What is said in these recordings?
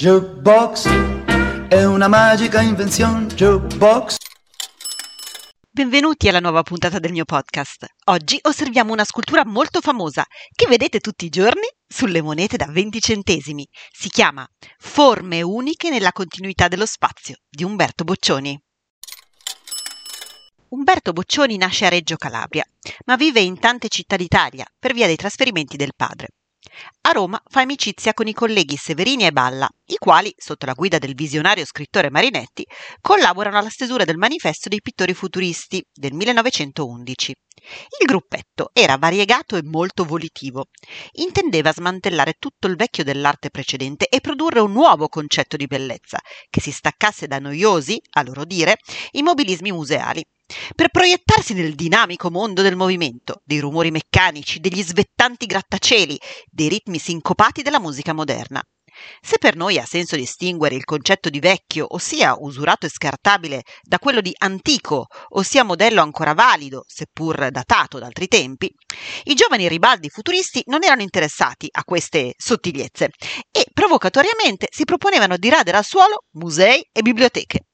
Jukebox è una magica invenzione. Jukebox. Benvenuti alla nuova puntata del mio podcast. Oggi osserviamo una scultura molto famosa che vedete tutti i giorni sulle monete da 20 centesimi. Si chiama Forme uniche nella continuità dello spazio di Umberto Boccioni. Umberto Boccioni nasce a Reggio Calabria, ma vive in tante città d'Italia per via dei trasferimenti del padre. A Roma fa amicizia con i colleghi Severini e Balla, i quali, sotto la guida del visionario scrittore Marinetti, collaborano alla stesura del Manifesto dei pittori futuristi del 1911. Il gruppetto era variegato e molto volitivo. Intendeva smantellare tutto il vecchio dell'arte precedente e produrre un nuovo concetto di bellezza, che si staccasse da noiosi, a loro dire, immobilismi museali per proiettarsi nel dinamico mondo del movimento, dei rumori meccanici, degli svettanti grattacieli, dei ritmi sincopati della musica moderna. Se per noi ha senso distinguere il concetto di vecchio, ossia usurato e scartabile, da quello di antico, ossia modello ancora valido, seppur datato da altri tempi, i giovani ribaldi futuristi non erano interessati a queste sottigliezze e provocatoriamente si proponevano di radere al suolo musei e biblioteche.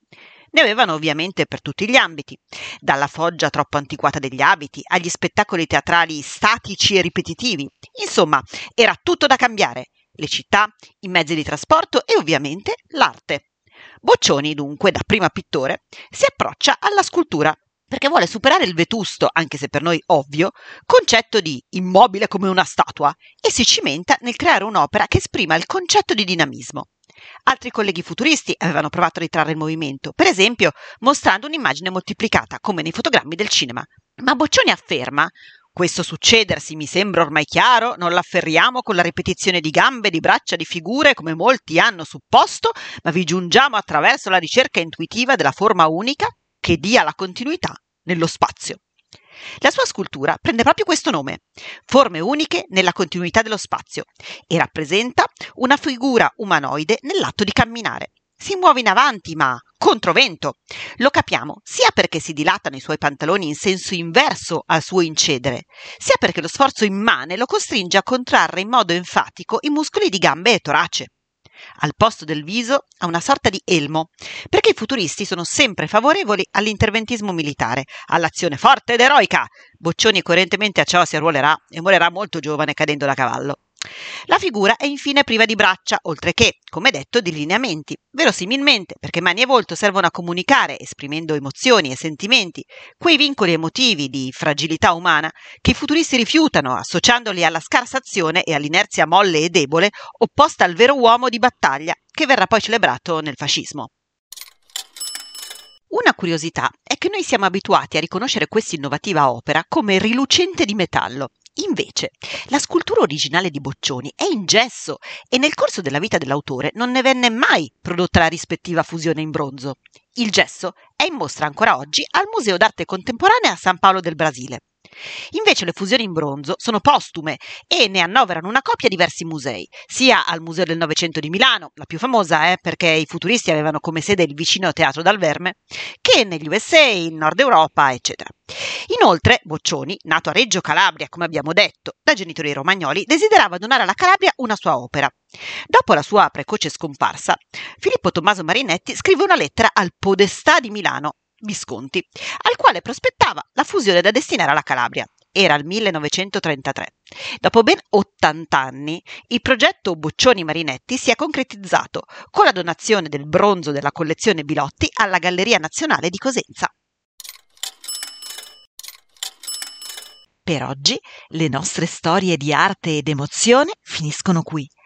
Ne avevano ovviamente per tutti gli ambiti, dalla foggia troppo antiquata degli abiti agli spettacoli teatrali statici e ripetitivi. Insomma, era tutto da cambiare, le città, i mezzi di trasporto e ovviamente l'arte. Boccioni, dunque, da prima pittore, si approccia alla scultura perché vuole superare il vetusto, anche se per noi ovvio, concetto di immobile come una statua e si cimenta nel creare un'opera che esprima il concetto di dinamismo. Altri colleghi futuristi avevano provato a ritrarre il movimento, per esempio mostrando un'immagine moltiplicata, come nei fotogrammi del cinema. Ma Boccioni afferma questo succedersi mi sembra ormai chiaro, non l'afferriamo con la ripetizione di gambe, di braccia, di figure, come molti hanno supposto, ma vi giungiamo attraverso la ricerca intuitiva della forma unica che dia la continuità nello spazio. La sua scultura prende proprio questo nome, forme uniche nella continuità dello spazio, e rappresenta una figura umanoide nell'atto di camminare. Si muove in avanti, ma controvento. Lo capiamo sia perché si dilatano i suoi pantaloni in senso inverso al suo incedere, sia perché lo sforzo immane lo costringe a contrarre in modo enfatico i muscoli di gambe e torace al posto del viso ha una sorta di elmo, perché i futuristi sono sempre favorevoli all'interventismo militare, all'azione forte ed eroica. Boccioni coerentemente a ciò si arruolerà e morirà molto giovane cadendo da cavallo. La figura è infine priva di braccia, oltre che, come detto, di lineamenti. Verosimilmente, perché mani e volto servono a comunicare, esprimendo emozioni e sentimenti, quei vincoli emotivi di fragilità umana che i futuristi rifiutano, associandoli alla scarsa azione e all'inerzia molle e debole, opposta al vero uomo di battaglia, che verrà poi celebrato nel fascismo. Una curiosità è che noi siamo abituati a riconoscere questa innovativa opera come rilucente di metallo, Invece, la scultura originale di Boccioni è in gesso e nel corso della vita dell'autore non ne venne mai prodotta la rispettiva fusione in bronzo. Il gesso è in mostra ancora oggi al Museo d'arte contemporanea a San Paolo del Brasile. Invece le fusioni in bronzo sono postume e ne annoverano una copia diversi musei, sia al Museo del Novecento di Milano, la più famosa eh, perché i futuristi avevano come sede il vicino Teatro dal Verme, che negli USA, in Nord Europa, eccetera. Inoltre, Boccioni, nato a Reggio Calabria, come abbiamo detto, da genitori romagnoli, desiderava donare alla Calabria una sua opera. Dopo la sua precoce scomparsa, Filippo Tommaso Marinetti scrive una lettera al Podestà di Milano, Visconti, al quale prospettava la fusione da destinare alla Calabria. Era il 1933. Dopo ben 80 anni, il progetto Boccioni Marinetti si è concretizzato con la donazione del bronzo della collezione Bilotti alla Galleria Nazionale di Cosenza. Per oggi le nostre storie di arte ed emozione finiscono qui.